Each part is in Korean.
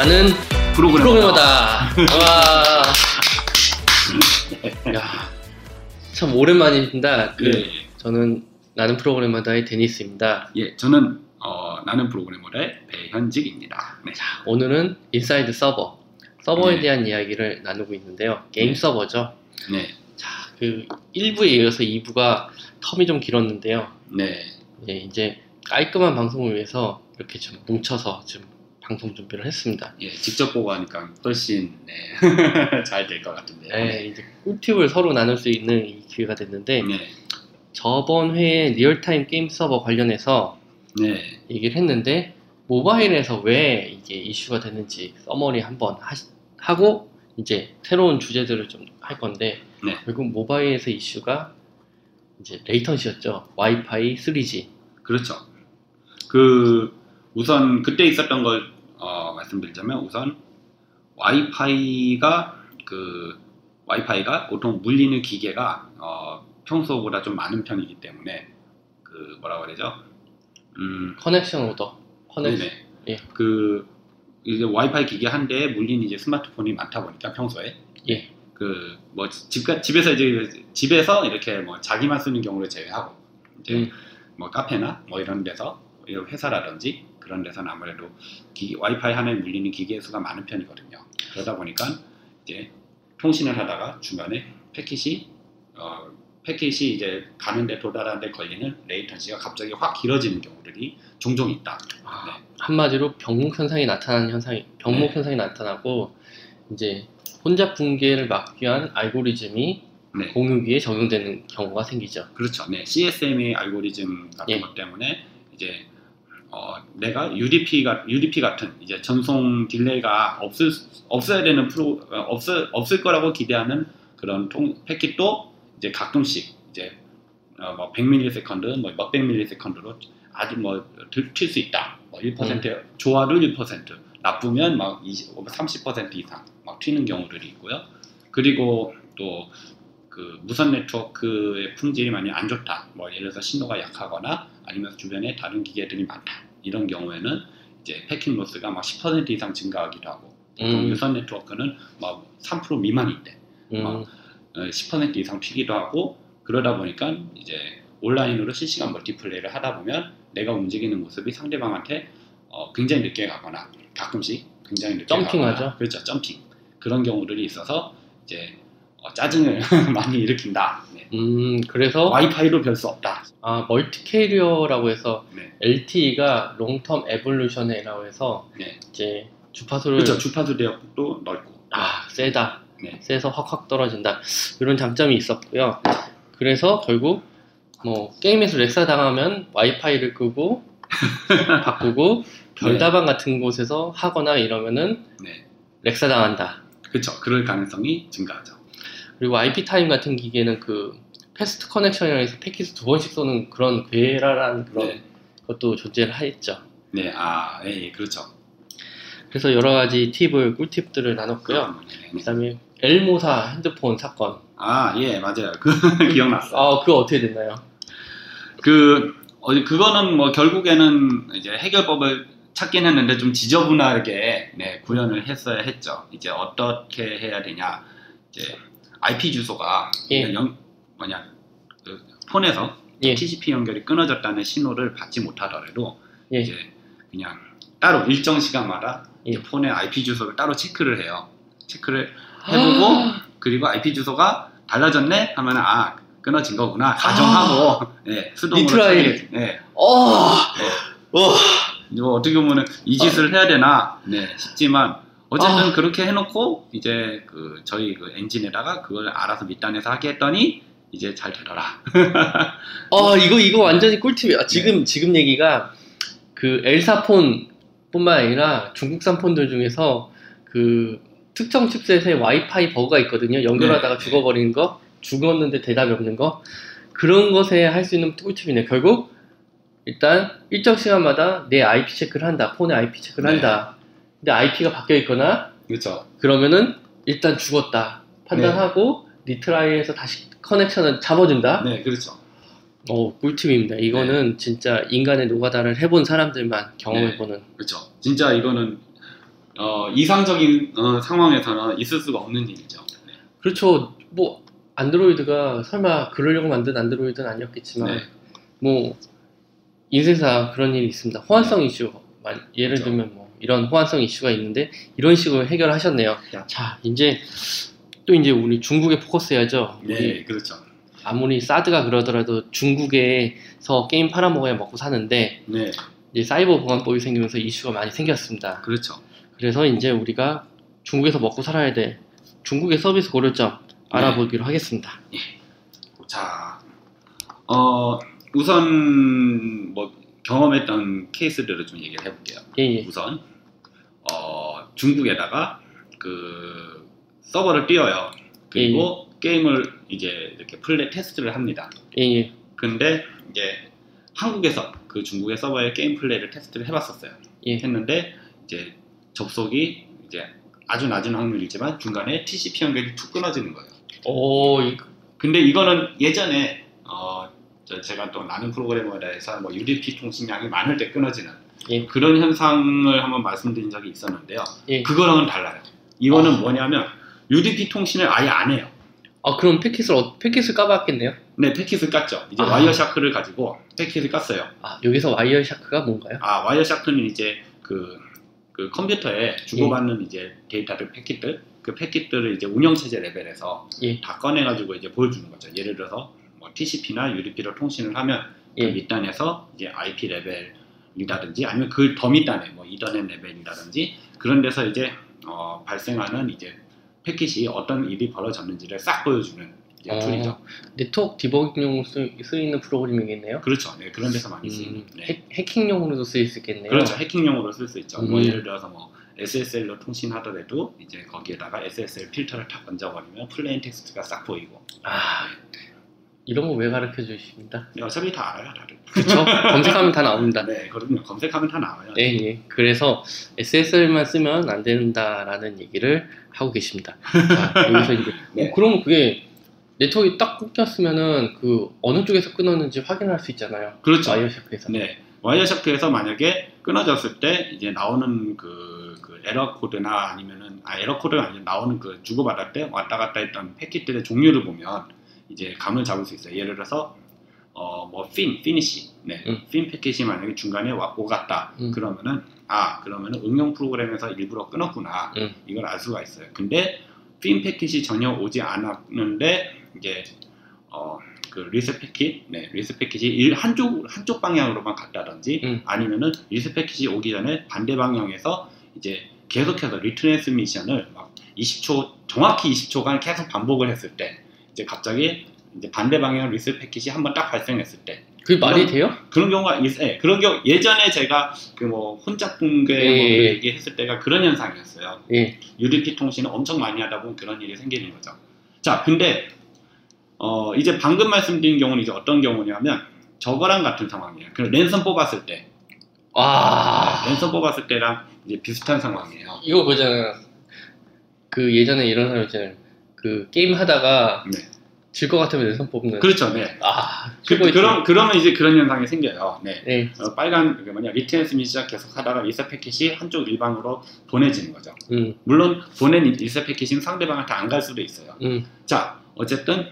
나는 프로그래머다. 와. 야, 참 오랜만입니다. 그, 예, 저는 나는 프로그래머다의 데니스입니다. 예, 저는 어, 나는 프로그래머의 배현직입니다. 네. 오늘은 inside 서버, 서버에 네. 대한 이야기를 나누고 있는데요. 게임 네. 서버죠. 네, 자, 그 1부에 이어서 2부가 term이 좀 길었는데요. 네, 예, 이제 깔끔한 방송을 위해서 이렇게 좀 뭉쳐서 지금 방송 준비를 했습니다. 예, 직접 보고 하니까 훨씬 네. 잘 될 것 같은데요. 예, 이제 꿀팁을 서로 나눌 수 있는 이 기회가 됐는데 네, 저번 회에 real-time 게임 서버 관련해서 네, 얘기를 했는데 모바일에서 왜 이게 이슈가 됐는지 summary 한번 하시- 하고 이제 새로운 주제들을 좀 할 건데 네. 결국 모바일에서 이슈가 이제 latency였죠. 와이파이 3G. 그렇죠. 그 우선 그때 있었던 걸 어, 말씀드리자면 우선 와이파이가 그 와이파이가 보통 물리는 기계가 어, 평소보다 좀 많은 편이기 때문에 그 뭐라고 그러죠? 음, connection order. connection. 네네. 예. 그 이제 와이파이 기계 한 대에 물린 이제 스마트폰이 많다 보니까 평소에 예. 그 뭐 집에서 이제 집에서 이렇게 뭐 자기만 쓰는 경우를 제외하고 이제 음. 뭐 카페나 뭐 이런 데서 이런 회사라든지 그런 데서는 아무래도 기- 와이파이 하나에 물리는 기계 수가 많은 편이거든요. 그러다 보니까 이제 통신을 하다가 중간에 패킷이 어, 패킷이 이제 가는데 도달하는데 걸리는 레이턴시가 갑자기 확 길어지는 경우들이 종종 있다. 아, 네. 한마디로 병목 현상이 나타나는 현상이 병목 네. 현상이 나타나고 이제 혼잡 붕괴를 막기 위한 알고리즘이 네. 공유기에 적용되는 경우가 생기죠. 그렇죠. 네, CSMA 알고리즘 같은 예. 것 때문에 이제 어, 내가 UDP가 UDP 같은 이제 전송 delay가 없을 수- 없어야 되는 프로 어, 없을 없을 거라고 기대하는 그런 통 패킷도 이제 가끔씩 이제 어, 뭐 100ms, 뭐 몇백 ms로 아주 뭐튈 수 있다. 뭐1% 좋아도 1% 나쁘면 막 20, 30% 이상 막 튀는 경우들이 있고요. 그리고 또 그 무선 네트워크의 품질이 많이 안 좋다. 뭐 예를 들어서 신호가 약하거나 아니면 주변에 다른 기계들이 많다. 이런 경우에는 이제 패킷 loss가 막 10% 이상 증가하기도 하고 보통 음. 유선 네트워크는 막 3% 미만인데 음, 어. 어, 10% 이상 튀기도 하고 그러다 보니까 이제 온라인으로 실시간 multiplay를 하다 보면 내가 움직이는 모습이 상대방한테 어, 굉장히 늦게 가거나 가끔씩 굉장히 늦게 jumping하죠. 가거나 그렇죠 jumping 그런 경우들이 있어서 이제 어, 짜증을 많이 일으킨다 네. 음, 그래서 와이파이로 별 수 없다 아, multi-carrier라고 해서 네. LTE가 Long Term Evolution이라고 해서 네. 이제 주파수를 그렇죠 주파수 대역도 넓고 아, 세다. 네. 세서 확확 떨어진다. 이런 장점이 있었고요. 그래서 결국 뭐 게임에서 lag사 당하면 와이파이를 끄고 바꾸고 별다방 같은 곳에서 하거나 이러면은 네. lag사 당한다. 그렇죠 그럴 가능성이 증가하죠 그리고 ipTIME 같은 기계는 그 fast connection이라 해서 패킷을 두 번씩 쏘는 그런 괴랄한 그런 네. 것도 존재를 했죠. 네, 아, 예, 예, 그렇죠. 그래서 여러 가지 팁을 꿀팁들을 나눴고요. 네, 네. 그다음에 L모사 핸드폰 사건. 아, 예, 맞아요. 그 기억났어. 아, 그거 어떻게 됐나요? 그 어디 그거는 뭐 결국에는 이제 해결법을 찾긴 했는데 좀 지저분하게 네, 구현을 했어야 했죠. 이제 어떻게 해야 되냐. 이제 IP 주소가 예. 영, 뭐냐 그 폰에서 예. TCP 연결이 끊어졌다는 신호를 받지 못하더라도 예. 이제 그냥 따로 일정 시간마다 예. 폰의 IP 주소를 따로 체크를 해요. 체크를 해보고 그리고 IP 주소가 달라졌네 하면 아 끊어진 거구나 가정하고 네, 수동으로 retry. 네, 어, 네. 어, 이거 어떻게 보면은 이 짓을 해야 되나 네, 싶지만 어쨌든 아. 그렇게 해놓고 이제 그 저희 그 엔진에다가 그걸 알아서 밑단에서 하게 했더니 이제 잘 되더라. 어, 이거 이거 완전히 꿀팁이야. 지금 지금 얘기가 그 엘사폰뿐만 아니라 중국산 폰들 중에서 그 특정 칩셋에 와이파이 버그가 있거든요. 연결하다가 네. 죽어버리는 거, 죽었는데 대답이 없는 거 그런 것에 할 수 있는 꿀팁이네. 결국 일단 일정 시간마다 내 IP 체크를 한다. 폰의 IP 체크를 네. 한다. 근데 IP가 바뀌어 있거나 그렇죠. 그러면은 일단 죽었다 판단하고 retry해서 다시 connection을 잡아준다. 네, 그렇죠. 어 꿀팁입니다. 이거는 진짜 인간의 노가다를 해본 사람들만 경험해보는. 그렇죠. 진짜 이거는 어, 이상적인 어, 상황에서는 있을 수가 없는 일이죠. 네. 그렇죠. 뭐 안드로이드가 설마 그러려고 만든 안드로이드는 아니었겠지만 네. 뭐 인쇄사 그런 일이 있습니다. 호환성 이슈 만- 예를 그렇죠. 들면 뭐 이런 호환성 이슈가 있는데 이런 식으로 해결하셨네요. 야. 자 이제 또 이제 우리 중국에 포커스해야죠. 네, 그렇죠. 아무리 사드가 그러더라도 중국에서 게임 팔아먹어야 먹고 사는데 네, 이제 사이버 보안법이 생기면서 이슈가 많이 생겼습니다. 그렇죠. 그래서 이제 우리가 중국에서 먹고 살아야 돼. 중국의 서비스 고려점 알아보기로 하겠습니다. 자, 어, 우선 뭐 경험했던 케이스들을 좀 얘기를 해볼게요. 예, 예. 우선 어, 중국에다가 그 서버를 띄워요. 그리고 게임을 이제 이렇게 플레이 테스트를 합니다. 예, 예. 근데 이제 한국에서 그 중국의 서버에 게임 플레이를 테스트를 해봤었어요. 예. 했는데 이제 접속이 이제 아주 낮은 확률이지만 중간에 TCP 연결이 툭 끊어지는 거예요. 오, 이- 근데 이거는 예전에 어, 저 제가 또 나는 프로그래머에서 뭐 UDP 통신량이 많을 때 끊어지는 예. 그런 현상을 한번 말씀드린 적이 있었는데요. 예. 그거랑은 달라요. 이거는 아. 뭐냐면 UDP 통신을 아예 안 해요. 아, 그럼 패킷을, 어- 패킷을 까봤겠네요? 네, 패킷을 깠죠. 이제 아. Wireshark를 가지고 패킷을 깠어요. 아, 여기서 와이어 샤크가 뭔가요? 아, Wireshark는 이제 그, 그 컴퓨터에 주고받는 이제 데이터들 패킷들, 그 패킷들을 이제 운영체제 레벨에서 예. 다 꺼내가지고 이제 보여주는 거죠. 예를 들어서 뭐 TCP나 UDP로 통신을 하면 그 예. 밑단에서 이제 IP 레벨 이라든지 아니면 그 더 밑단에 뭐 이더넷 레벨이라든지 그런 데서 이제 어, 발생하는 이제 패킷이 어떤 일이 벌어졌는지를 싹 보여주는 이제 어. tool이죠. 네트워크 디버깅용으로 쓰, 쓰이는 프로그램이겠네요? 그렇죠. 네, 그런 데서 많이 쓰이는. 음, 네. 해, 해킹용으로도 쓰일 수 있겠네요. 그렇죠. 해킹용으로 쓸 수 있죠. 뭐 음. 예를 들어서 뭐 SSL로 통신하더라도 이제 거기에다가 SSL 필터를 탁 얹어버리면 plain text가 싹 보이고. 아, 이런 거 왜 가르쳐 주십니다? 네, 어차피 다 알아요, 다들. 그렇죠? 검색하면 다 나옵니다. 네, 그럼요. 검색하면 다 나와요. 예, 예. 그래서 SSL만 쓰면 안 된다라는 얘기를 하고 계십니다. 자, 여기서 이제 네. 어, 그러면 그게 네트워크가 딱 끊겼으면은 그 어느 쪽에서 끊었는지 확인할 수 있잖아요. 그렇죠. Wireshark에서. 네. Wireshark에서 만약에 끊어졌을 때 이제 나오는 그, 그 에러 코드나 아니면은 아 에러 코드가 아니라 나오는 그 주고받을 때 왔다 갔다 했던 패킷들의 종류를 보면 이제 감을 잡을 수 있어요. 예를 들어서 어뭐 fin, finish, 네, 음. fin 패킷이 만약에 중간에 와- 오갔다 음. 그러면은 아 그러면은 응용 프로그램에서 일부러 끊었구나 음. 이걸 알 수가 있어요. 근데 fin 패킷이 전혀 오지 않았는데 이게 어그 리스 패킷, 네, 리스 패킷이 일 한쪽 한쪽 방향으로만 갔다든지 음. 아니면은 리스 패킷이 오기 전에 반대 방향에서 이제 계속해서 retransmission을 막 20초 정확히 20초간 계속 반복을 했을 때 이제 갑자기 이제 반대 방향 리스 패킷이 한번 딱 발생했을 때 그게 말이 돼요? 그런 경우가 있, 예, 그런 경우 예전에 제가 그 뭐 혼잡 붕괴 예, 뭐 예, 그 예. 얘기했을 때가 그런 현상이었어요. 예. UDP 통신을 엄청 많이 하다 보면 그런 일이 생기는 거죠. 자, 근데 어, 이제 방금 말씀드린 경우는 이제 어떤 경우냐면 저거랑 같은 상황이에요. 그 랜선 뽑았을 때, 아, 네, 랜선 뽑았을 때랑 이제 비슷한 상황이에요. 이거 그잖아요. 그 예전에 이런 사람 있잖아요. 그 게임 하다가 네. 질 것 같으면 랜선 뽑는. 그렇죠, 네. 아, 그, 그럼 그러면 이제 그런 현상이 생겨요. 네. 네. 어, 빨간 그 뭐냐 retransmission 자꾸 계속 하다가 리셋 패킷이 한쪽 일방으로 보내지는 거죠. 음, 물론 보낸 리셋 패킷은 상대방한테 안 갈 수도 있어요. 음, 자, 어쨌든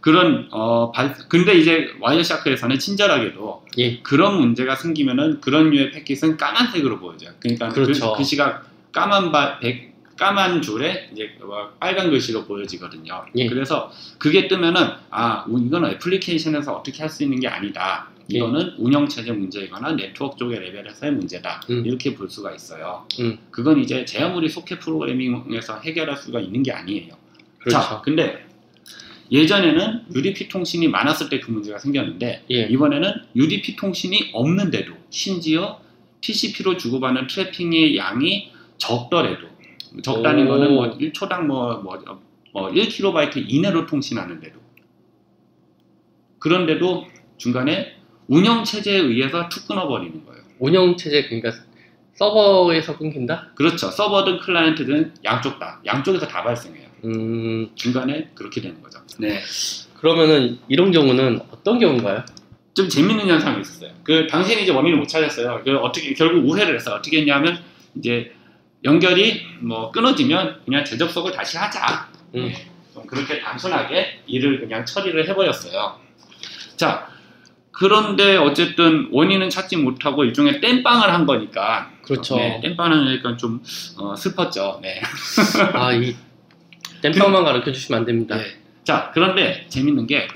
그런 어 발, 근데 이제 Wireshark에서는 친절하게도 예. 그런 문제가 생기면은 그런 류의 패킷은 까만색으로 보여져요. 그러니까 그- 그렇죠. 그, 시각 까만 바, 백, 까만 줄에 이제 뭐 빨간 글씨로 보여지거든요. 예. 그래서 그게 뜨면은 아 이건 애플리케이션에서 어떻게 할 수 있는 게 아니다. 예. 이거는 운영체제 문제이거나 네트워크 쪽의 레벨에서의 문제다. 음. 이렇게 볼 수가 있어요. 음. 그건 이제 제 아무리 소켓 프로그래밍에서 해결할 수가 있는 게 아니에요. 그렇죠. 자, 근데 예전에는 UDP 통신이 많았을 때 그 문제가 생겼는데 예. 이번에는 UDP 통신이 없는데도 심지어 TCP로 주고받는 트래핑의 양이 적더라도 적다는 오. 거는 뭐 1초당 뭐, 뭐, 뭐 1kB 이내로 통신하는데도 그런데도 중간에 운영 체제에 의해서 툭 끊어버리는 거예요. 운영 체제 그러니까 서버에서 끊긴다? 그렇죠. 서버든 클라이언트든 양쪽 다 양쪽에서 다 발생해요. 음, 중간에 그렇게 되는 거죠. 네. 그러면은 이런 경우는 어떤 경우인가요? 좀 재밌는 현상이 있었어요. 그 당시에는 이제 원인을 못 찾았어요. 그 어떻게 결국 우회를 했어요. 어떻게 했냐면 이제 연결이 뭐 끊어지면 그냥 재접속을 다시 하자. 음. 네, 좀 그렇게 단순하게 일을 그냥 처리를 해버렸어요. 자, 그런데 어쨌든 원인은 찾지 못하고 일종의 땜빵을 한 거니까. 그렇죠. 네, 땜빵을 하니까 좀 어, 슬펐죠. 네. 아, 이 땜빵만 가르쳐 주시면 안 됩니다. 네. 자, 그런데 재밌는 게,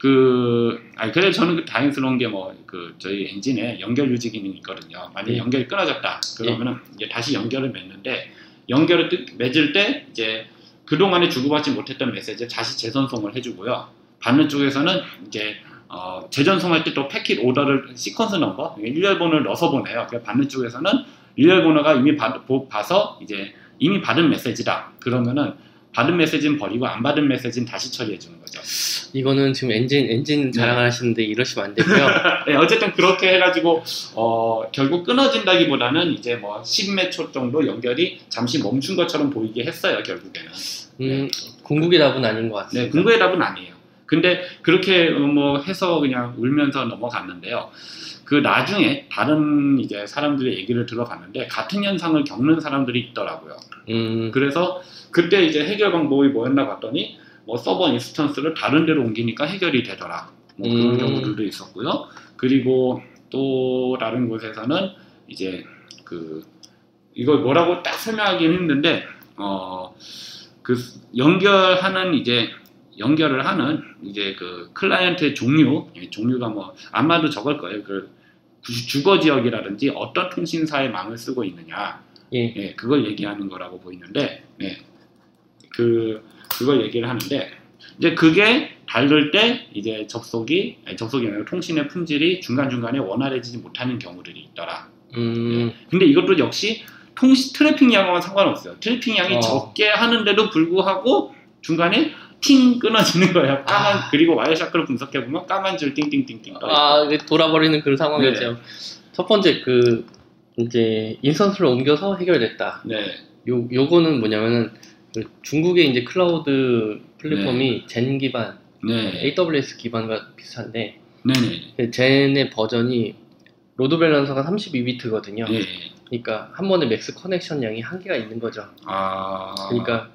그, 아니, 그래, 저는 그 다행스러운 게 뭐, 그, 저희 엔진에 연결 유지 기능이 있거든요. 만약에 예. 연결이 끊어졌다. 그러면은 이제 다시 연결을 맺는데, 연결을 뜯- 맺을 때, 이제 그동안에 주고받지 못했던 메시지에 다시 재전송을 해주고요. 받는 쪽에서는 이제, 어, 재전송할 때 또 패킷 오더를 시퀀스 넘버, 일렬번호를 넣어서 보내요. 그래서 받는 쪽에서는 일렬번호가 이미 받, 보- 봐서 이제 이미 받은 메시지다. 그러면은 받은 메시지는 버리고 안 받은 메시지는 다시 처리해 주는 거죠. 이거는 지금 엔진 엔진 자랑을 하시는데 이러시면 안 되고요. 네, 어쨌든 그렇게 해가지고 어, 결국 끊어진다기보다는 이제 뭐 10몇 초 정도 연결이 잠시 멈춘 것처럼 보이게 했어요 결국에는. 음, 궁극의 답은 아닌 것 같습니다. 네, 궁극의 답은 아니에요. 근데 그렇게 어, 뭐 해서 그냥 울면서 넘어갔는데요. 그 나중에 다른 이제 사람들의 얘기를 들어봤는데 같은 현상을 겪는 사람들이 있더라고요. 음, 그래서 그때 이제 해결 방법이 뭐였나 봤더니 뭐 서버 instance를 다른 데로 옮기니까 해결이 되더라. 뭐 그런 음. 경우들도 있었고요. 그리고 또 다른 곳에서는 이제 그 이걸 뭐라고 딱 설명하기는 힘든데 어 그 연결하는 이제 연결을 하는 이제 그 클라이언트의 종류 예, 종류가 뭐 아마도 저걸 거예요. 그 주- 주거 지역이라든지 어떤 통신사의 망을 쓰고 있느냐 예. 예, 그걸 얘기하는 거라고 보이는데, 네. 그, 그걸 얘기를 하는데, 이제 그게 다를 때, 이제 접속이, 접속이 아니라 통신의 품질이 중간 중간에 원활해지지 못하는 경우들이 있더라. 음, 근데 이것도 역시 통신, 트래픽 양과는 상관없어요. 트래픽 양이 어. 적게 하는데도 불구하고 중간에 팅 끊어지는 거예요. 까만, 아. 그리고 Wireshark를 분석해 보면 까만 줄 띵띵띵띵 떠. 아, 이게 돌아버리는 그런 상황이죠. 첫 번째 그 이제 instance를 옮겨서 해결됐다. 네. 요 요거는 뭐냐면은 그 중국의 이제 클라우드 플랫폼이 Xen 기반, 네. AWS 기반과 비슷한데 네네. 그 Xen의 버전이 load balancer가 32비트거든요. 네. 그러니까 한 번에 max connection 양이 한계가 있는 거죠. 아. 그러니까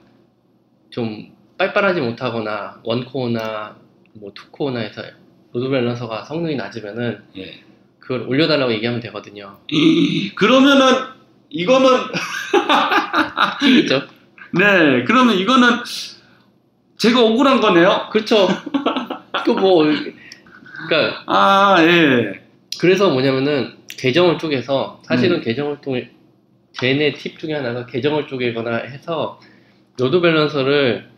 좀 빵빵하지 못하거나 one core나 뭐 two core나 해서 load balancer가 성능이 낮으면은 예. 그걸 올려달라고 얘기하면 되거든요. 이- 그러면은 이거는. 네 그러면 이거는 제가 억울한 거네요. 그렇죠. 그 뭐 그러니까 아 예. 그래서 뭐냐면은 계정을 쪼개서 사실은 계정을 통해 Xen의 팁 중에 하나가 계정을 쪼개거나 해서 load balancer를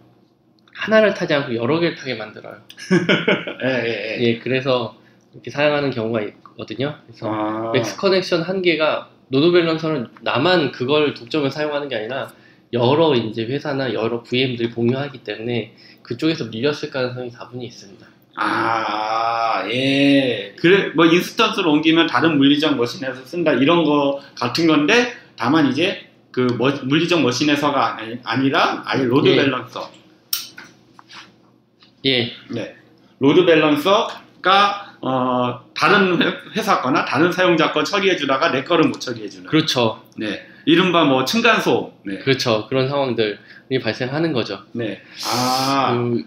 하나를 타지 않고 여러 개를 타게 만들어요. 예, 예, 예. 예, 그래서 이렇게 사용하는 경우가 있거든요. 그래서 아, max connection 한 개가 load balancer는 나만 그걸 독점을 사용하는 게 아니라 여러 이제 회사나 여러 VM들이 공유하기 때문에 그쪽에서 밀렸을 가능성이 다분히 있습니다. 아, 예. 그래, 뭐, instance로 옮기면 다른 물리적 머신에서 쓴다, 이런 거 같은 건데, 다만 이제, 그, 머- 물리적 머신에서가 아니, 아니라, 아예 load 예. balancer. 예, 네. load balancer가, 어, 다른 회- 회사 거나 다른 사용자 거 처리해 주다가 내 거를 못 처리해 주는. 그렇죠. 네. 이른바 뭐, 층간소. 네. 그렇죠. 그런 상황들이 발생하는 거죠. 네. 아. 그,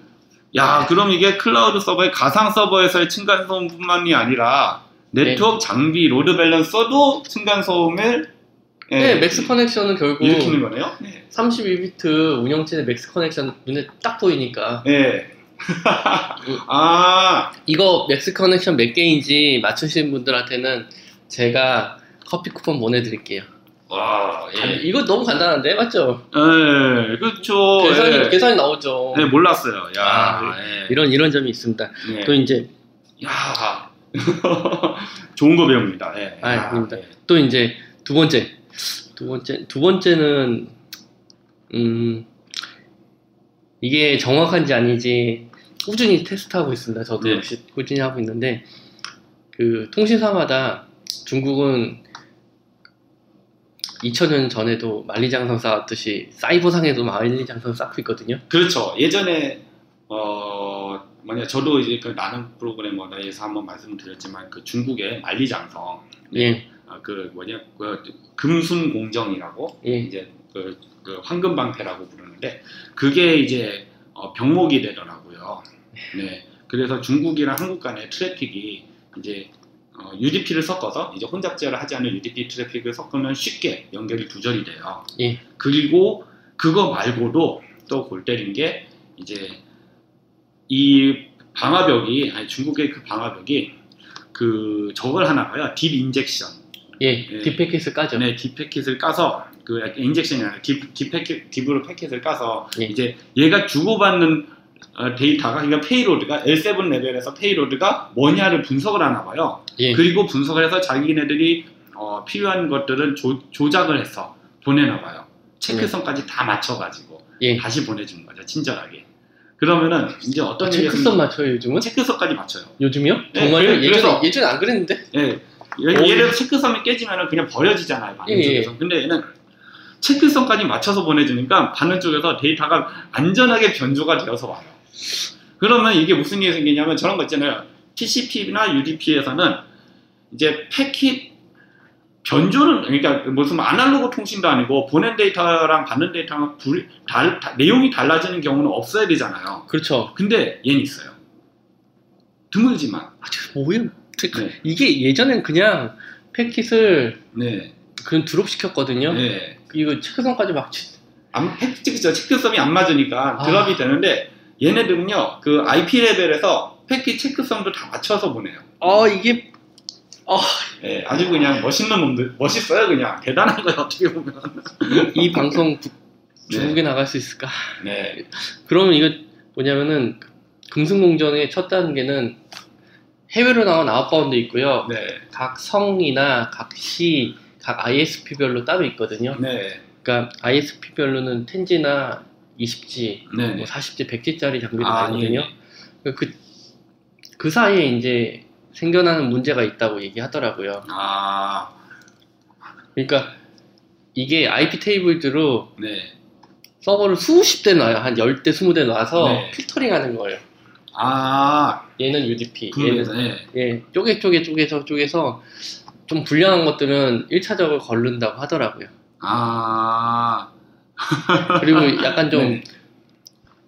야, 그럼 이게 클라우드 서버의 가상 서버에서의 층간소음뿐만이 아니라 네트워크 장비 load balancer도 층간소음을 예, 네, 맥스 connection은 결국 일으키는 거네요. 네. 32비트 운영체제 max connection 눈에 딱 보이니까 네. 아, 이거 max connection 몇 개인지 맞추신 분들한테는 제가 커피 쿠폰 보내드릴게요. 와, 간- 예. 이거 너무 간단한데 맞죠? 예, 그렇죠. 계산이 예. 계산이 나오죠. 네, 몰랐어요. 야, 아, 예. 이런 이런 점이 있습니다. 네. 또 이제 야, 좋은 거 배웁니다. 예. 아, 야, 아닙니다. 예. 또 이제 두 번째 두 번째 두 번째는 음 이게 정확한지 아닌지 꾸준히 테스트하고 있습니다. 저도 네. 역시 꾸준히 하고 있는데 그 통신사마다 중국은 2000년 전에도 만리장성 쌓았듯이 사이버상에도 만리장성 쌓고 있거든요. 그렇죠. 예전에 어 뭐냐 저도 이제 그 나는 프로그래머에서 한번 말씀드렸지만 그 중국의 만리장성 예, 아, 어, 그 뭐냐 그 금순 공정이라고 예. 이제 그, 그 황금 방패라고 부르는데 그게 이제 어, 병목이 되더라고요. 네. 그래서 중국이랑 한국 간의 트래픽이 이제 어, UDP를 섞어서 이제 혼잡제어를 하지 않은 UDP 트래픽을 섞으면 쉽게 연결이 두절이 돼요. 예. 그리고 그거 말고도 또 골 때린 게 이제 이 방화벽이 아니 중국의 그 방화벽이 그 저걸 하나 봐요. deep injection. 예, 예. deep packet을 까죠. 전에 deep packet을 까서 그 약간 injection이 아니라 deep, deep packet deep으로 패킷을 까서 예. 이제 얘가 주고받는 어, 데이터가 그러니까 payload가 L7 레벨에서 payload가 뭐냐를 분석을 하나 봐요. 예. 그리고 분석을 해서 자기네들이 어, 필요한 것들을 조, 조작을 해서 보내나 봐요. checksum까지 다 맞춰가지고 예. 다시 보내주는 거죠. 친절하게. 그러면은 이제 어떤 아, 체크성 맞춰요, 요즘은? checksum까지 맞춰요. 요즘이요? 네, 정말요? 그래- 그래서- 예전에 안 그랬는데? 예. 오. 예를 들어 checksum이 깨지면 그냥 버려지잖아요. 받는 예, 쪽에서. 근데 얘는 checksum까지 맞춰서 보내주니까 받는 쪽에서 데이터가 안전하게 변조가 되어서 와요. 그러면 이게 무슨 일이 생기냐면 저런 거 있잖아요. TCP나 UDP에서는 이제 패킷 변조는 그러니까 무슨 아날로그 통신도 아니고 보낸 데이터랑 받는 데이터랑 불- 달- 다- 내용이 달라지는 경우는 없어야 되잖아요. 그렇죠. 근데 얘는 있어요. 드물지만. 아, 저 뭐예요? 네. 이게 예전엔 그냥 패킷을 네. 그냥 드롭 시켰거든요. 네. 이거 체크성까지 막 치... 안, 패키지죠. 체크성이 안 맞으니까 아. 드랍이 되는데 얘네들은요 그 IP 레벨에서 패킷 체크성도 다 맞춰서 보내요. 아, 이게 예, 아주 그냥 멋있는 놈들 멋있어요 그냥 대단한 거예요 어떻게 보면. 이 방송 국- 네. 중국에 나갈 수 있을까? 네, 그러면 이거 뭐냐면은 금순공정의 첫 단계는 해외로 나온 outbound 있고요. 네, 각 성이나 각 시, 각 ISP별로 따로 있거든요. 네, 그러니까 ISP별로는 10G나 20G, 네, 뭐 40G, 100G짜리 장비도 아, 되거든요. 예. 그, 그 사이에 이제 생겨나는 문제가 있다고 얘기하더라고요. 아, 그러니까 이게 IP 테이블즈로 네, 서버를 수십 대 놔요. 한 10대, 20대 놔서 네. 필터링 하는 거예요. 아, 얘는 UDP, 분리해서, 얘는 네, 예, 쪼개 쪼개 쪼개서 쪼개서 좀 불량한 것들은 1차적으로 걸른다고 하더라고요. 아, 그리고 약간 좀 네.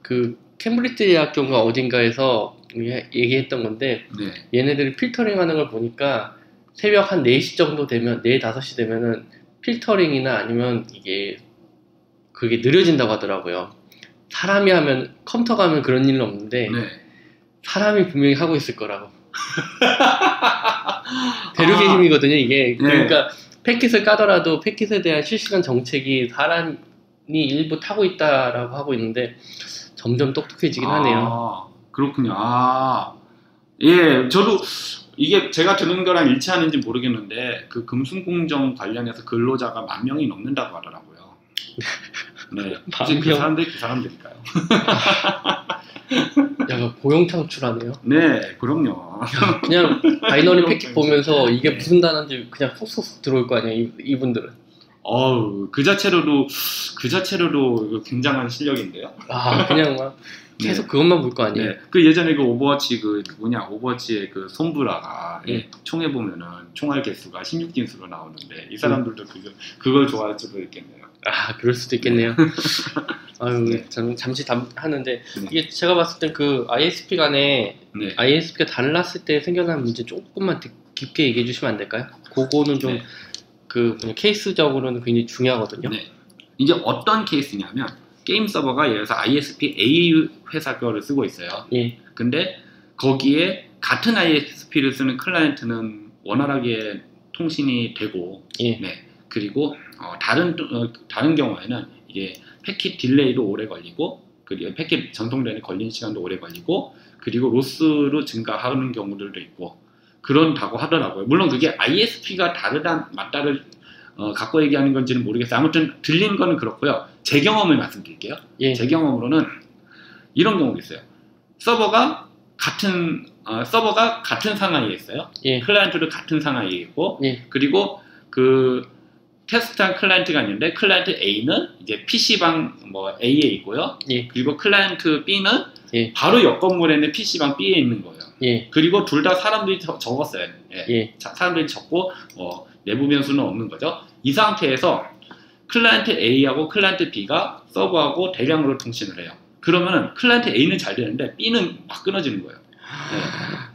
그 캠브리지 대학교인가 어딘가에서 얘- 얘기했던 건데 네, 얘네들이 필터링 하는 걸 보니까 새벽 한 4시 정도 되면 4, 5시 되면은 필터링이나 아니면 이게 그게 느려진다고 하더라고요. 사람이 하면 컴퓨터가 하면 그런 일은 없는데 네. 사람이 분명히 하고 있을 거라고. 대륙의 아. 힘이거든요, 이게. 네. 그러니까 패킷을 까더라도 패킷에 대한 실시간 정책이 사람이 일부 타고 있다라고 하고 있는데 점점 똑똑해지긴 하네요. 아, 그렇군요. 아, 예, 저도 이게 제가 들은 거랑 일치하는지 모르겠는데 그 금순공정 관련해서 근로자가 만 명이 넘는다고 하더라고요. 네, 혹시 그 명? 사람들 그 사람들일까요? 약간 고용 창출하네요. 네, 그럼요. 그냥 binary packet 보면서 이게 네. 무슨 단어인지 그냥 쏙쏙 들어올 거 아니에요, 이- 이분들은. 어우, 그 자체로도 그 자체로도 굉장한 실력인데요. 아, 그냥 막 계속 그것만 볼 거 아니에요. 네, 그 예전에 그 오버워치 그 누구냐 오버워치의 그 솜브라가 예. 총에 보면은 총알 개수가 16진수로 나오는데 이 사람들도 그거 그걸 좋아할 수도 있겠네요. 아, 그럴 수도 있겠네요. 아유, 네. 저는 잠시 담, 하는데 네. 이게 제가 봤을 땐 그 ISP 간에 네. ISP가 달랐을 때 생겨난 문제 조금만 더 깊게 얘기해 주시면 안 될까요? 그거는 좀 네. 그 케이스적으로는 굉장히 중요하거든요. 네. 이제 어떤 케이스냐면 게임 서버가 예를 들어서 ISP A 회사 거를 쓰고 있어요. 예, 근데 거기에 같은 ISP를 쓰는 클라이언트는 원활하게 통신이 되고 예, 네. 그리고 어, 다른 어, 다른 경우에는 이게 패킷 delay도 오래 걸리고 그리고 패킷 전송되는 걸리는 시간도 오래 걸리고 그리고 로스도 증가하는 경우들도 있고 그런다고 하더라고요. 물론 그게 ISP가 다르다 맞다를 어, 갖고 얘기하는 건지는 모르겠어요. 아무튼 들린 거는 그렇고요. 제 경험을 말씀드릴게요. 예, 제 경험으로는 이런 경우도 있어요. 서버가 같은 어, 서버가 같은 상하이에 있어요. 예, 클라이언트도 같은 상하이에 있고 예, 그리고 그 테스트한 클라이언트가 있는데 클라이언트 A는 이제 PC방 뭐 A에 있고요. 예, 그리고 클라이언트 B는 예. 바로 옆 건물에는 PC방 B에 있는 거예요. 예, 그리고 둘 다 사람들이 적- 적었어요. 예. 예, 자- 사람들이 적고 어, 내부 변수는 없는 거죠. 이 상태에서 클라이언트 A하고 클라이언트 B가 서버하고 대량으로 통신을 해요. 그러면은 클라이언트 A는 잘 되는데 B는 막 끊어지는 거예요. 네.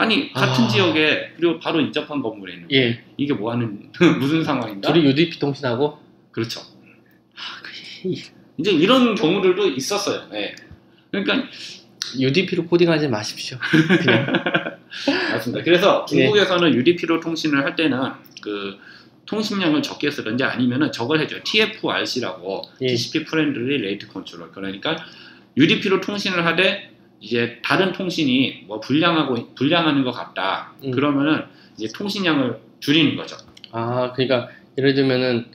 아니 같은 아. 지역에 그리고 바로 인접한 건물에 있는 예. 이게 뭐 하는 무슨 상황인가? 둘이 UDP 통신하고 그렇죠. 아, 그 이제 이런 경우들도 있었어요. 네. 그러니까 UDP로 코딩하지 마십시오. 맞습니다. 그래서 예. 중국에서는 UDP로 통신을 할 때는 그 통신량을 적게 쓰든지 아니면은 저걸 해줘요. TFRC라고 예. TCP Friendly Rate Control. 그러니까 UDP로 통신을 하되 이제 다른 통신이 뭐 불량하고 불량하는 것 같다. 음. 그러면은 이제 통신량을 줄이는 거죠. 아, 그러니까 예를 들면은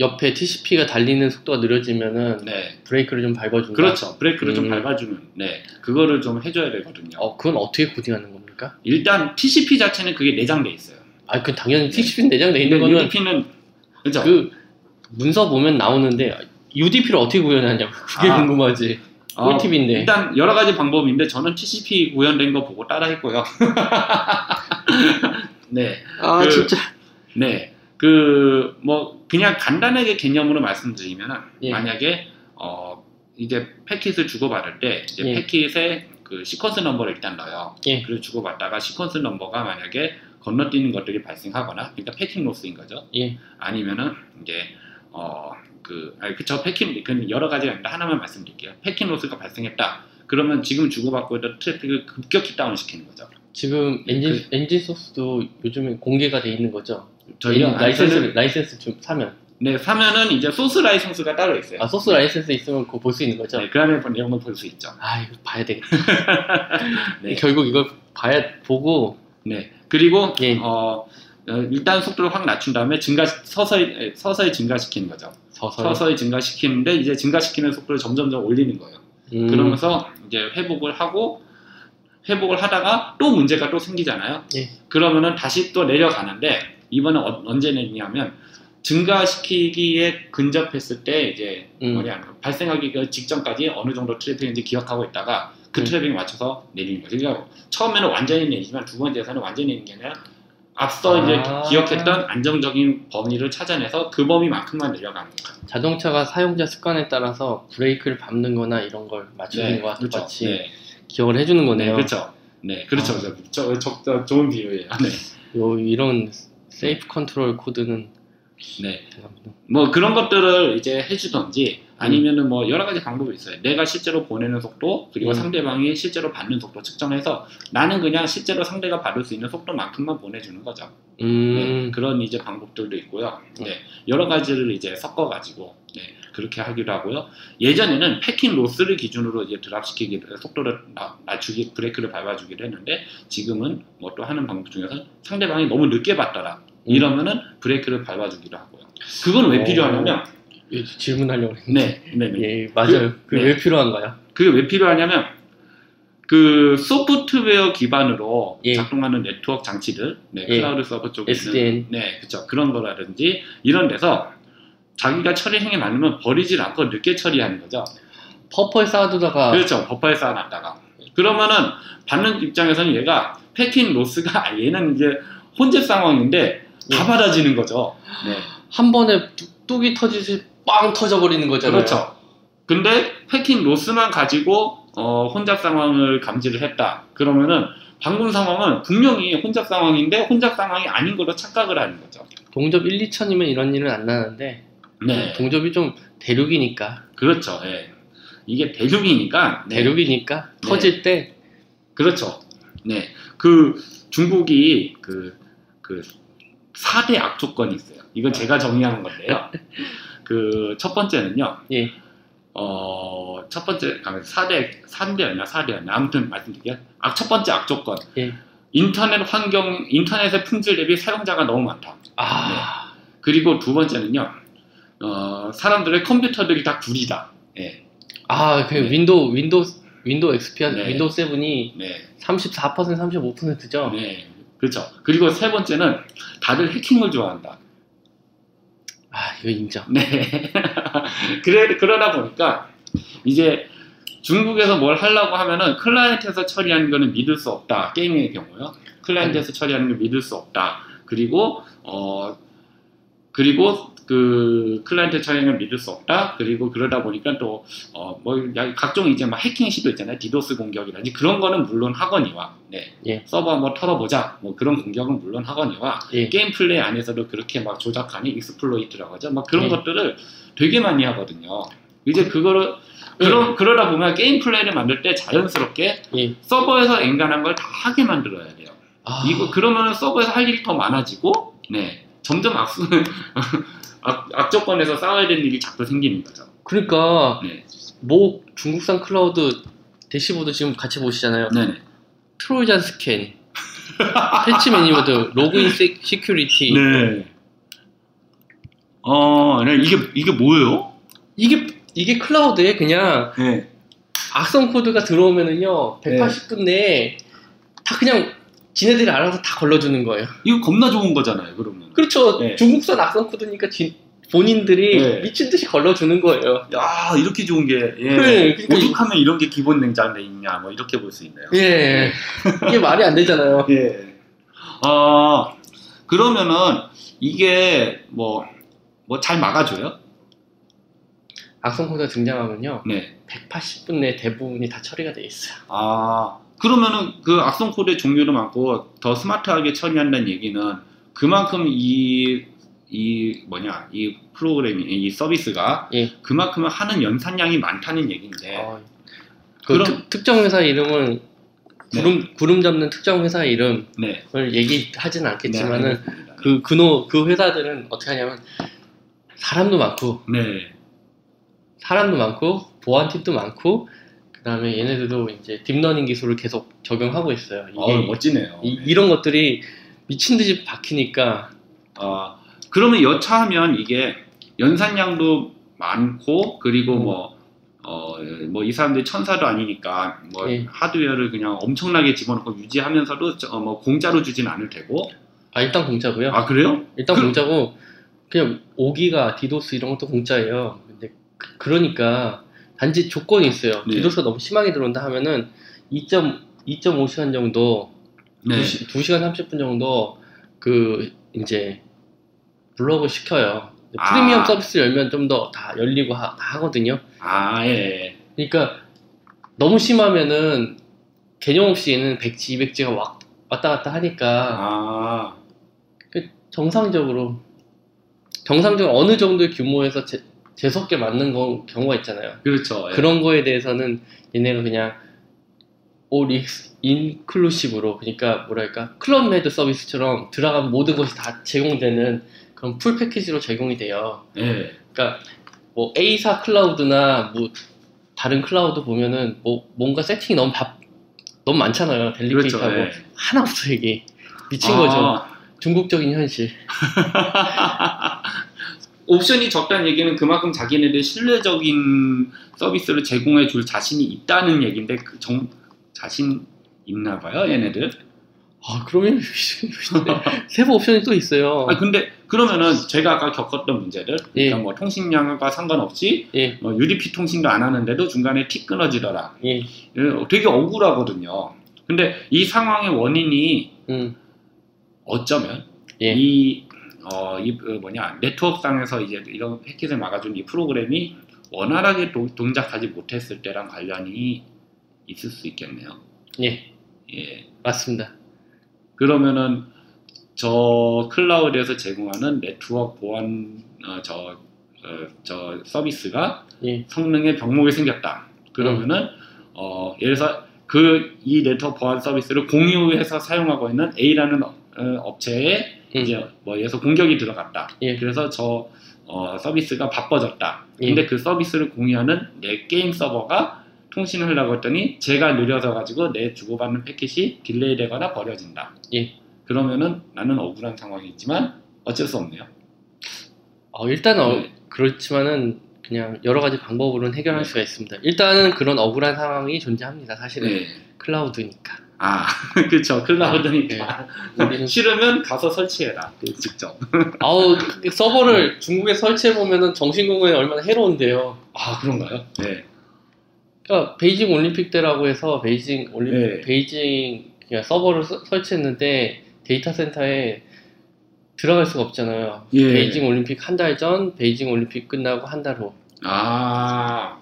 옆에 TCP가 달리는 속도가 느려지면은 네. 브레이크를 좀 밟아준다. 그렇죠. 브레이크를 좀 음. 밟아주는. 네. 그거를 좀 해줘야 되거든요. 어, 그건 어떻게 코딩하는 겁니까? 일단 TCP 자체는 그게 내장돼 있어요. 아, 그 당연히 네. TCP 내장돼 있는 거는 UDP는 그죠? 그 문서 보면 나오는데 UDP를 어떻게 구현하냐고 그게 아. 궁금하지. 어, 꿀팁인데. 일단 여러 가지 방법인데 저는 TCP 구현된 거 보고 따라했고요. 네, 아, 그- 진짜. 네. 그 뭐 그냥 간단하게 개념으로 말씀드리면은 예. 만약에 어 이제 패킷을 주고받을 때 이제 예. 패킷에 그 sequence number를 일단 넣어요. 예. 그리고 주고받다가 시퀀스 넘버가 만약에 건너뛰는 것들이 발생하거나 그러니까 packet loss인 거죠. 예. 아니면은 이제 어 그 아니 그저 패킷 그 여러 가지가 있는데 하나만 말씀드릴게요. packet loss가 발생했다. 그러면 지금 주고받고 있던 트래픽을 급격히 다운 시키는 거죠. 지금 엔진 엔진 소스도 요즘에 공개가 돼 있는 거죠. 저희가 라이센스 라이센스 좀 사면 네 사면은 이제 소스 라이선스가 따로 있어요. 아 소스 라이센스 있으면 그거 볼 수 있는 거죠. 네, 그 안에 내용을 볼수 있죠. 아 이거 봐야 되겠다. 네. 결국 이걸 봐야 보고 네. 그리고 예. 어, 어, 일단 속도를 확 낮춘 다음에 증가 서서히 에, 서서히 증가시키는 거죠. 서서 서서히 증가시키는데 이제 증가시키는 속도를 점점점 올리는 거예요. 음, 그러면서 이제 회복을 하고 회복을 하다가 또 문제가 또 생기잖아요. 예. 그러면은 다시 또 내려가는데 이번엔 어- 언제 내리냐면 증가시키기에 근접했을 때 이제 음. 뭐냐 발생하기 그 직전까지 어느 정도 트래픽인지 기억하고 있다가 그 음. 트래픽에 맞춰서 내리는 거죠. 그러니까 처음에는 완전히 내리지만 두 번째에서는 완전히 내리는 게 아니라 앞서 아. 이제 기억했던 안정적인 범위를 찾아내서 그 범위만큼만 내려가는 거죠. 자동차가 사용자 습관에 따라서 브레이크를 밟는 거나 이런 걸 맞추는 거와 그렇죠. 똑같이 네. 기억을 해주는 네, 거네요. 그렇죠. 네, 그렇죠. 아. 그렇죠. 저, 저, 저, 좋은 비유예요. 네. 요 이런 safe control 코드는 네. 뭐 그런 것들을 이제 해주던지 아니면은 뭐 여러 가지 방법이 있어요. 내가 실제로 보내는 속도 그리고 음. 상대방이 실제로 받는 속도 측정해서 나는 그냥 실제로 상대가 받을 수 있는 속도만큼만 보내주는 거죠. 네, 음, 그런 이제 방법들도 있고요. 음. 네, 여러 가지를 이제 섞어가지고 네, 그렇게 하기도 하고요. 예전에는 packet loss를 기준으로 이제 drop시키기 속도를 나- 낮추기 브레이크를 밟아주기도 했는데 지금은 뭐 또 하는 방법 중에서 상대방이 너무 늦게 받더라 이러면은 브레이크를 밟아주기도 하고요. 그건 왜 어. 필요하냐면 예, 질문하려고 했는데 네, 네, 네. 예 맞아요. 그- 그게 네. 왜 필요한가요? 그게 왜 필요하냐면 그 소프트웨어 기반으로 예. 작동하는 네트워크 장치들, 네, 예. 클라우드 서버 쪽에. 있는 네, 그렇죠. 그런 거라든지 이런 데서 자기가 처리행위 많으면 버리질 않고 늦게 처리하는 거죠. 퍼퍼에 쌓아두다가 그렇죠. 버퍼에 쌓아놨다가 그러면은 받는 입장에서는 얘가 패킹 로스가 아, 얘는 이제 혼재 상황인데 다 예. 받아지는 거죠. 네. 한 번에 뚝- 뚝이 터지지 빵 터져버리는 거잖아요. 그렇죠. 근데 패킹 로스만 가지고 어, 혼잡 상황을 감지를 했다. 그러면은 방금 상황은 분명히 혼잡 상황인데 혼잡 상황이 아닌 걸로 착각을 하는 거죠. 동접 1, 2천이면 이런 일은 안 나는데 네, 동접이 좀 대륙이니까 그렇죠. 예. 이게 대륙이니까 네. 대륙이니까 네. 터질 때 그렇죠. 네, 그 중국이 그, 그 4대 악조건이 있어요. 이건 제가 정의하는 건데요. 그 첫 번째는요. 예. 어, 첫 번째, 4대, 3대였나, 4대였나, 아무튼 말씀드릴게요. 악, 첫 번째 악조건. 예. 인터넷 환경, 인터넷의 품질 대비 사용자가 너무 많다. 아, 그리고 두 번째는요, 어, 사람들의 컴퓨터들이 다 구리다. 예, 아, 그 네. 윈도우 윈도우 윈도우 XP 네. 윈도우 7이 네, 34% 35%죠. 네. 그렇죠. 그리고 세 번째는 다들 해킹을 좋아한다. 아, 이거 인정. 네. 그래, 그러다 보니까 이제 중국에서 뭘 하려고 하면은 클라이언트에서 처리하는 거는 믿을 수 없다. 게임의 경우요. 클라이언트에서 처리하는 걸 믿을 수 없다. 그리고 어 그리고 그 클라이언트 걸 믿을 수 없다. 그리고 그러다 보니까 또 어 뭐 각종 이제 막 해킹 시도 있잖아요. 디도스 공격이라든지 그런 거는 물론 하거니와 네. 예. 서버 한번 털어보자. 뭐 그런 공격은 물론 하거니와 예. 게임 플레이 안에서도 그렇게 막 조작하니 exploit라고 하죠. 막 그런 예. 것들을 되게 많이 하거든요. 이제 그거를 그러, 그러다 보면 게임 플레이를 만들 때 자연스럽게 예. 서버에서 엔간한 걸 다 하게 만들어야 돼요. 아, 이거 그러면 서버에서 할 일이 더 많아지고, 네 점점 악수 악, 악조건에서 싸워야 되는 일이 자꾸 생기는 거죠. 그러니까 네, 뭐 중국산 클라우드 대시보드 지금 같이 보시잖아요. 네네. Trojan scan, patch managed, login 세, security. 네. 어, 네, 이게 이게 뭐예요? 이게 이게 클라우드에 그냥 네. 악성 코드가 들어오면은요 180분 내에 다 그냥 지네들이 알아서 다 걸러주는 거예요. 이거 겁나 좋은 거잖아요. 그러면. 그렇죠. 네. 중국산 악성 코드니까 지- 본인들이 네. 미친 듯이 걸러주는 거예요. 야 이렇게 좋은 게 예. 네, 그러니까 오죽하면 이런 게 기본 냉장고에 있냐 뭐 이렇게 볼 수 있네요. 예, 이게 말이 안 되잖아요. 예. 어 그러면은 이게 뭐 뭐 잘 막아줘요? 악성 코드가 등장하면요 네. 180분 내에 대부분이 다 처리가 돼 있어요. 아 그러면은 그 악성 코드의 종류도 많고 더 스마트하게 처리한다는 얘기는 그만큼 이 이 뭐냐 이 프로그램이 이 서비스가 예. 그만큼 하는 연산량이 많다는 얘기인데 어, 그 그럼- 특, 특정 회사 이름은 구름 구름 잡는 특정 회사 이름을 네. 얘기하진 않겠지만은 네. 그 그노 그 회사들은 어떻게 하냐면 사람도 많고 네. 사람도 많고 보안팀도 많고 그다음에 얘네들도 이제 딥러닝 기술을 계속 적용하고 있어요. 이게 어 멋지네요. 이, 이런 것들이 미친 듯이 박히니까 어, 그러면 여차하면 이게 연산량도 많고 그리고 음. 뭐 어, 뭐 이 사람들이 천사도 아니니까 뭐 예. 하드웨어를 그냥 엄청나게 집어넣고 유지하면서도 저- 어, 뭐 공짜로 주진 않을 테고 아 일단 공짜고요. 아 그래요? 일단 그- 공짜고 그냥 5기가 디도스 이런 것도 공짜예요. 근데 그- 그러니까 단지 조건이 있어요. 네. 디도스가 너무 심하게 들어온다 하면은 2.2.5시간 정도 네. 2시, 간 30분 정도 그 이제 블로그 시켜요. 아. 프리미엄 서비스 열면 좀 더 다 열리고 하, 다 하거든요. 아 예. 그러니까 너무 심하면은 개념 없이 얘는 100G, 200G가 왔다 갔다 하니까 아그 정상적으로 정상적으로 어느 정도의 규모에서 재, 재수없게 맞는 거, 경우가 있잖아요. 그렇죠. 예. 그런 거에 대해서는 얘네가 그냥 올 인클루시브로 그러니까 뭐랄까 클럽 메드 서비스처럼 들어간 모든 것이 다 제공되는 그런 full package로 제공이 돼요. 예. 그러니까 뭐 A사 클라우드나 뭐 다른 클라우드 보면은 뭐 뭔가 세팅이 너무 밥 너무 많잖아요. 그렇죠. delicate하고 예. 하나 없어 이게 미친 아. 거죠. 충격적인 현실. 옵션이 적다는 얘기는 그만큼 자기네들 신뢰적인 서비스를 제공해 줄 자신이 있다는 얘기인데 그 정, 자신 있나 봐요, 얘네들. 아 그러면 세부 옵션이 또 있어요. 아 근데 그러면은 제가 아까 겪었던 문제들, 그러니까 예. 뭐 통신량과 상관없이 예, 뭐 UDP 통신도 안 하는데도 중간에 티 끊어지더라. 예, 예, 되게 억울하거든요. 근데 이 상황의 원인이 음, 어쩌면 예. 이, 어, 이 어, 뭐냐 네트워크상에서 이제 이런 패킷을 막아준 이 프로그램이 원활하게 도- 동작하지 못했을 때랑 관련이 있을 수 있겠네요. 예, 예. 맞습니다. 그러면은 저 클라우드에서 제공하는 네트워크 보안 어, 저, 어, 저 서비스가 예, 성능에 병목이 생겼다. 그러면은 어, 예를 들어서 그 이 네트워크 보안 서비스를 공유해서 사용하고 있는 A라는 어, 업체에 음, 이제 뭐 예서 공격이 들어갔다. 예. 그래서 저 어, 서비스가 바빠졌다. 예. 근데 그 서비스를 공유하는 내 게임 서버가 통신을 하려고 했더니 쟤가 느려서 가지고 내 주고받는 패킷이 delay 되거나 버려진다. 예. 그러면은 나는 억울한 상황이지만 어쩔 수 없네요. 어, 일단 어, 네. 그렇지만은 그냥 여러 가지 방법으로는 해결할 네. 수가 있습니다. 일단은 그런 억울한 상황이 존재합니다. 사실은 네. 클라우드니까. 아, 그렇죠. 클라우드니까. 우리는 싫으면 가서 설치해라. 그 직접. 아우 그 서버를 중국에 설치해 보면은 정신 건강에 얼마나 해로운데요. 아, 그런가요? 네. 그러니까 베이징 올림픽 때라고 해서 베이징 올림픽 네. 베이징 그냥 서버를 서- 설치했는데 데이터 센터에 들어갈 수가 없잖아요. 예. 베이징 올림픽 한 달 전, 베이징 올림픽 끝나고 한 달 후. 아,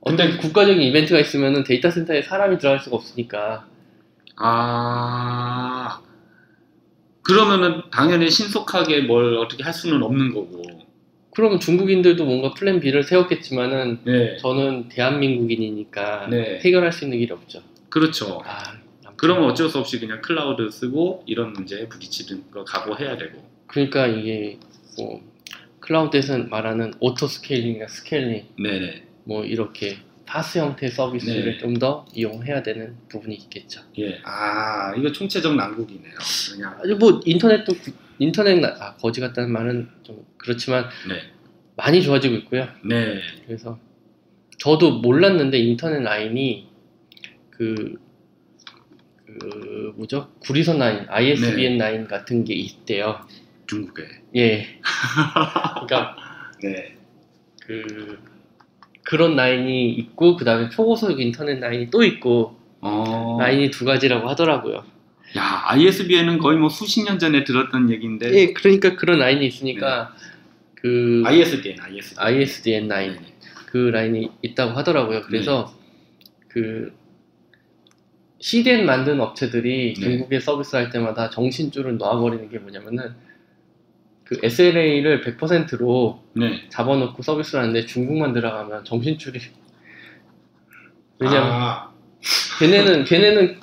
어떤 국가적인 이벤트가 있으면은 데이터 센터에 사람이 들어갈 수가 없으니까. 아. 그러면은 당연히 신속하게 뭘 어떻게 할 수는 없는 거고. 그러면 중국인들도 뭔가 plan B를 세웠겠지만은 네. 저는 대한민국인이니까 네. 해결할 수 있는 길이 없죠. 그렇죠. 아. 그러면 어쩔 수 없이 그냥 클라우드 쓰고 이런 문제에 부딪히는 거 각오해야 되고. 그러니까 이게 뭐 클라우드에서 말하는 auto scaling이나 scaling 네네. 뭐 이렇게 PaaS 형태의 서비스를 네. 좀더 이용해야 되는 부분이 있겠죠. 예. 아, 이거 총체적 난국이네요. 그냥. 뭐 인터넷도 구- 인터넷 나- 아, 거지 같다는 말은 좀 그렇지만 네. 많이 좋아지고 있고요. 네. 그래서 저도 몰랐는데 인터넷 라인이 그, 그 뭐죠 구리선 라인, ISBN 라인 같은 게 있대요. 중국에. 예. 그러니까 네. 그 그런 라인이 있고 그 다음에 초고속 인터넷 라인이 또 있고 어. 라인이 두 가지라고 하더라고요. 야, ISBN은 거의 뭐 수십 년 전에 들었던 얘기인데. 예, 그러니까 그런 라인이 있으니까 그 ISDN, ISDN. ISDN 라인 네. 그 라인이 있다고 하더라고요. 그래서 그 CDN 만드는 업체들이 네. 중국에 서비스 할 때마다 정신줄을 놔버리는 게 뭐냐면은 그 SLA를 100%로 네. 잡아놓고 서비스를 하는데 중국만 들어가면 정신줄이 왜냐면 아, 걔네는 걔네는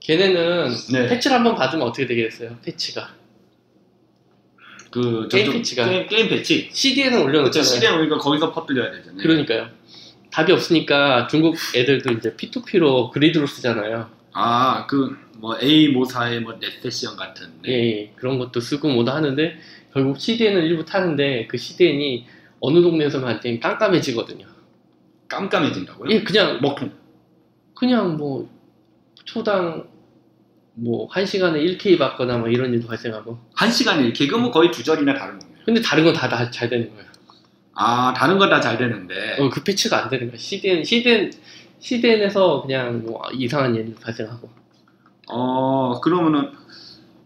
걔네는 네. 패치를 한번 받으면 어떻게 되겠어요? 패치가 그 게임 패치가. 게임, 게임 패치. 그렇죠. 올려놓잖아요. CDN 우리가 거기서 퍼뜨려야 되잖아요. 그러니까요. 답이 없으니까 중국 애들도 이제 P2P로 그리드로 쓰잖아요. 아, 그 뭐 A 모사의 뭐 NetSession 같은. 예, 예, 그런 것도 쓰고 뭐다 하는데 결국 CDN을 일부 타는데 그 CDN이 어느 동네에서만 할 때는 깜깜해지거든요. 깜깜해진다고요? 예, 그냥 먹통. 그냥 뭐 초당 뭐한 시간에 1K 받거나 뭐 이런 일도 발생하고. 한 시간에 이렇게 그러면 거의 두 절이나 다른 거네요. 근데 다른 건 다 잘 되는 거예요. 아, 다른 건 다 잘 되는데. 어, 그 패치가 안 되는 거야. CDN, CDN, CDN에서 그냥 뭐 이상한 일이 발생하고. 어, 그러면은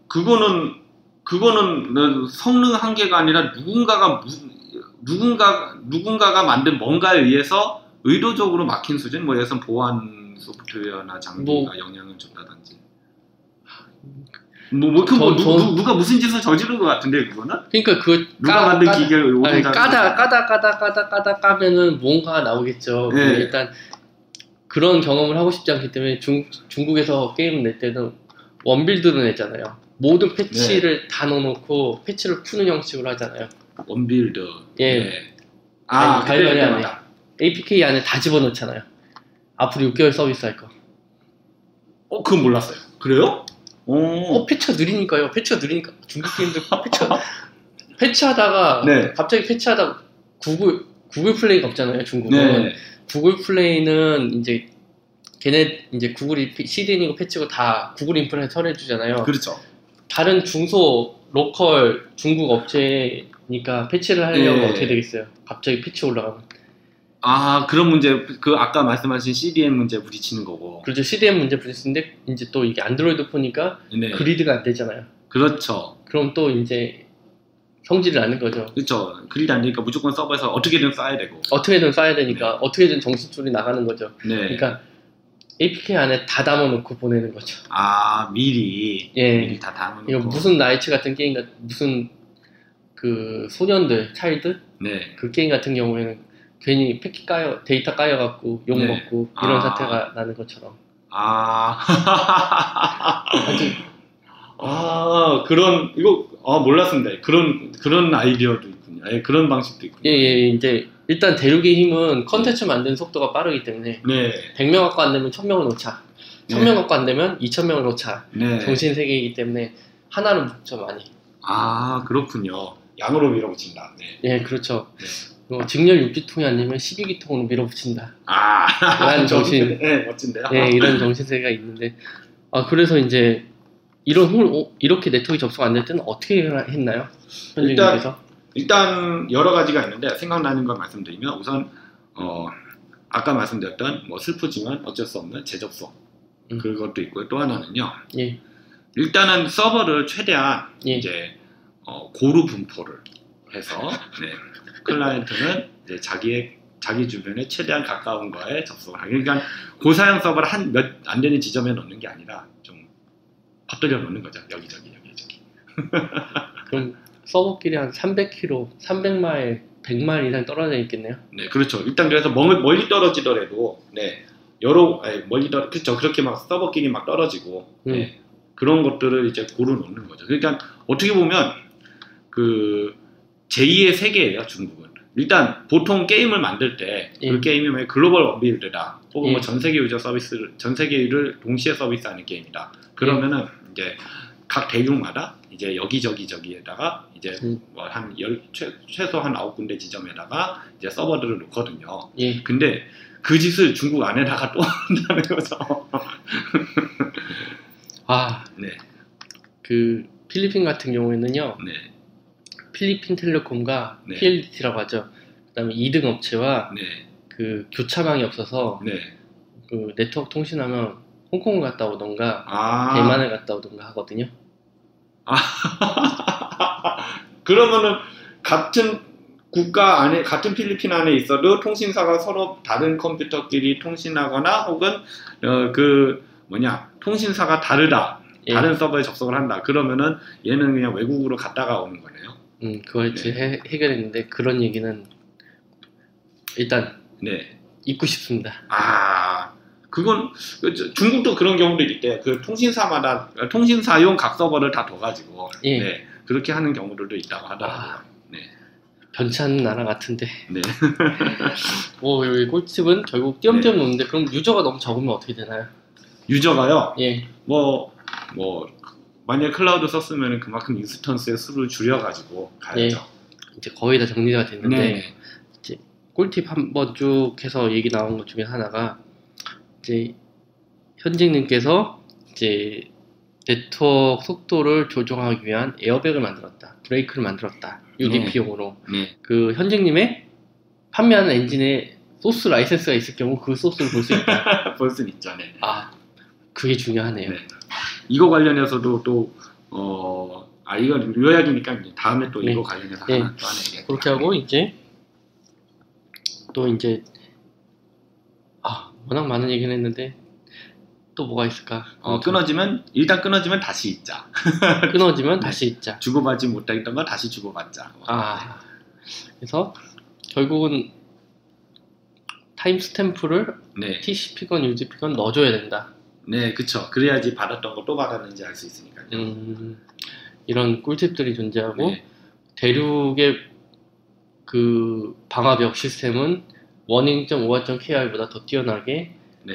그거는 그거는 뭐 성능 한계가 아니라 누군가가 무, 누군가 누군가가 만든 뭔가에 의해서 의도적으로 막힌 수준 뭐 들어 보안 소프트웨어나 장비가 뭐- 영향을 줬다든지 뭐, 뭐, 그 뭐, 저- 누, 저- 누, 누가 무슨 짓을 저지른 것 같은데 그거는 그러니까 그 누가 만든 기계를 아니, 까다 까다 까다 까다 까다 까면은 뭔가 나오겠죠. 네. 일단 그런 경험을 하고 싶지 않기 때문에 중, 중국에서 게임을 낼 때는 one build로 냈잖아요. 모든 패치를 네. 다 넣어놓고 패치를 푸는 형식으로 하잖아요. one build 예. 네. 아 가이드라인 안에. APK 안에 다 집어넣잖아요. 앞으로 6개월 서비스 할 거. 어 그건 몰랐어요 그래요? 어, 오. 패치가 느리니까요. 패치가 느리니까 중국 게임들 패치가 패치하다가 네. 갑자기 패치하다 구글 구글 플레이가 없잖아요. 중국은. 네. 구글 플레이는 이제 걔네 이제 구글이 CDN이고 패치고 다 구글 인프라에 처리해주잖아요. 그렇죠 다른 중소 로컬 중국 업체니까 패치를 하려면 네. 어떻게 되겠어요? 갑자기 패치 올라가면 아 그런 문제 그 아까 말씀하신 CDN 문제 부딪히는 거고 그렇죠 CDN 문제 부딪히는데 이제 또 이게 안드로이드 폰이니까 네 그리드가 안 되잖아요. 그렇죠 그럼 또 이제 성질을 내는 거죠. 그렇죠 그리드 안 되니까 무조건 서버에서 어떻게든 쌓아야 되고 어떻게든 써야 되니까 어떻게든 정신줄이 나가는 거죠. 네. 그러니까 APK 안에 다 담아놓고 보내는 거죠. 아 미리 예. 미리 다 담아놓고 이거 무슨 나이츠 같은 게임 같 무슨 그 소년들 차일드 네 그 게임 같은 경우에는 괜히 패킷 까여 데이터 까여갖고 욕 네. 먹고 이런 아. 사태가 나는 것처럼 아, 아주 아 그런 이거 아 몰랐습니다. 그런 그런 아이디어도 있군요. 예, 그런 방식도 있군요. 예, 예, 이제 일단 대륙의 힘은 컨텐츠 만드는 속도가 빠르기 때문에 네, 100명 갖고 안 되면 1000명을 놓자 1000명 갖고 안 되면 2000명을 놓자 네. 정신 세계이기 때문에 하나를 묻죠 많이 아 그렇군요. 양으로 밀어붙인다. 네. 예 그렇죠 네. 뭐 직렬 6기통이 아니면 12기통으로 밀어붙인다 아, 이런 정신. 네, 멋진데요. 예 이런 정신세계가 있는데 아 그래서 이제 이런 홀 어, 이렇게 네트워크 접속 안 될 때는 어떻게 했나요? 현진님께서 일단 여러 가지가 있는데 생각나는 걸 말씀드리면 우선 어, 아까 말씀드렸던 뭐 슬프지만 어쩔 수 없는 재접속 음. 그것도 있고요. 또 하나는요. 예, 일단은 서버를 최대한 예. 이제 어, 고루 분포를 해서 네, 클라이언트는 이제 자기의 자기 주변에 최대한 가까운 거에 접속을 하기. 그러니까 고사양 서버를 한 몇 안 되는 지점에 놓는 게 아니라 좀 퍼뜨려 놓는 거죠. 여기저기 여기저기. 그럼 서버끼리 한 300km, 300마일, 100마일 이상 떨어져 있겠네요. 네, 그렇죠. 일단 그래서 멀, 멀리 떨어지더라도 네 여러 아니, 멀리 떨어 그렇죠. 그렇게 막 서버끼리 막 떨어지고 음. 네, 그런 것들을 이제 고루 놓는 거죠. 그러니까 어떻게 보면 그 제2의 세계예요, 중국은. 일단 보통 게임을 만들 때그 예. 게임이 뭐 글로벌 원빌드다 혹은 예. 뭐전 세계 유저 서비스를 전 세계를 동시에 서비스하는 게임이다. 그러면은 예. 이제 각 대륙마다 이제 여기저기 저기에다가 이제 음. 뭐한열 최소 한 아홉 군데 지점에다가 이제 서버들을 놓거든요. 예, 근데 그 짓을 중국 안에다가 또 한다는 거죠. 아, 네, 그 필리핀 같은 경우에는요, 네, 필리핀 텔레콤과 네. PLDT라고 하죠. 그다음에 2등 업체와 네, 그 교차망이 없어서 네. 그 네트워크 통신하면 홍콩을 갔다 오던가 아, 대만을 갔다 오던가 하거든요. 그러면은 같은 국가 안에 같은 필리핀 안에 있어도 통신사가 서로 다른 컴퓨터끼리 통신하거나 혹은 어, 그 뭐냐 통신사가 다르다 예. 다른 서버에 접속을 한다 그러면은 얘는 그냥 외국으로 갔다가 오는 거네요. 음, 그걸 네. 해, 해결했는데 그런 얘기는 일단 네. 잊고 싶습니다. 아 그건 중국도 그런 경우도 있대. 그 통신사마다 통신사용 각 서버를 다 둬가지고 예. 네, 그렇게 하는 경우들도 있다고 하더라고요. 아. 네. 변치 않는 나라 같은데. 네. 오, 여기 꿀팁은 결국 띄엄띄엄 놓는데 그럼 유저가 너무 적으면 어떻게 되나요? 유저가요. 예, 뭐, 뭐, 만약 클라우드 썼으면 그만큼 인스턴스의 수를 줄여가지고 가야죠. 이제 거의 다 정리가 됐는데 네. 꿀팁 한번 쭉 해서 얘기 나온 것 중에 하나가 이제 현직님께서 이제 네트워크 속도를 조정하기 위한 에어백을 만들었다, 브레이크를 만들었다, UDP용으로 네. 그 현직님의 판매하는 엔진에 소스 라이센스가 있을 경우 그 소스를 볼 수 있다. 볼 수는 있죠. 네. 아, 그게 중요하네요. 네. 이거 관련해서도 또, 어, 아, 이건 요약이니까 다음에 또 네. 이거 관련해서 네. 하나 또 하나 얘기할게요. 그렇게 하고 이제 또 이제 아 워낙 많은 얘기를 했는데 또 뭐가 있을까? 어, 끊어지면, 일단 끊어지면 다시 있자. 끊어지면 다시 있자. 주고받지 못했던 거 다시 주고받자. 아 그래서 결국은 타임 스탬프를 네. TCP건 UDP건 넣어줘야 된다. 네, 그쵸. 그래야지 받았던 거 또 받았는지 알 수 있으니까요. 음, 이런 꿀팁들이 존재하고 네. 대륙의 그 방화벽 시스템은 워닝.5.kr보다 더 뛰어나게 네.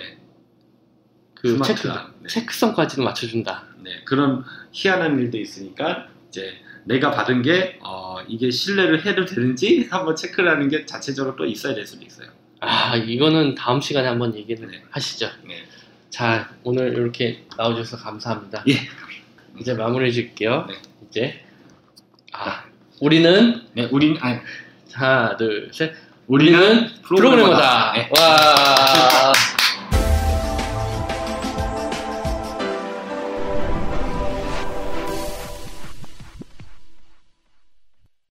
그 체크, 네. 체크성까지도 맞춰준다. 네, 그런 희한한 일도 있으니까 이제 내가 받은 게 어, 이게 신뢰를 해도 되는지 한번 체크를 하는 게 자체적으로 또 있어야 될 수도 있어요. 아 이거는 다음 시간에 한번 얘기를 네. 하시죠. 네, 자 오늘 이렇게 나와주셔서 감사합니다. 예. 이제 마무리해 줄게요. 네. 이제 아 우리는 네, 우린 아, 하나 둘 셋. 우리는 우리는 프로그래머다. 네. 와.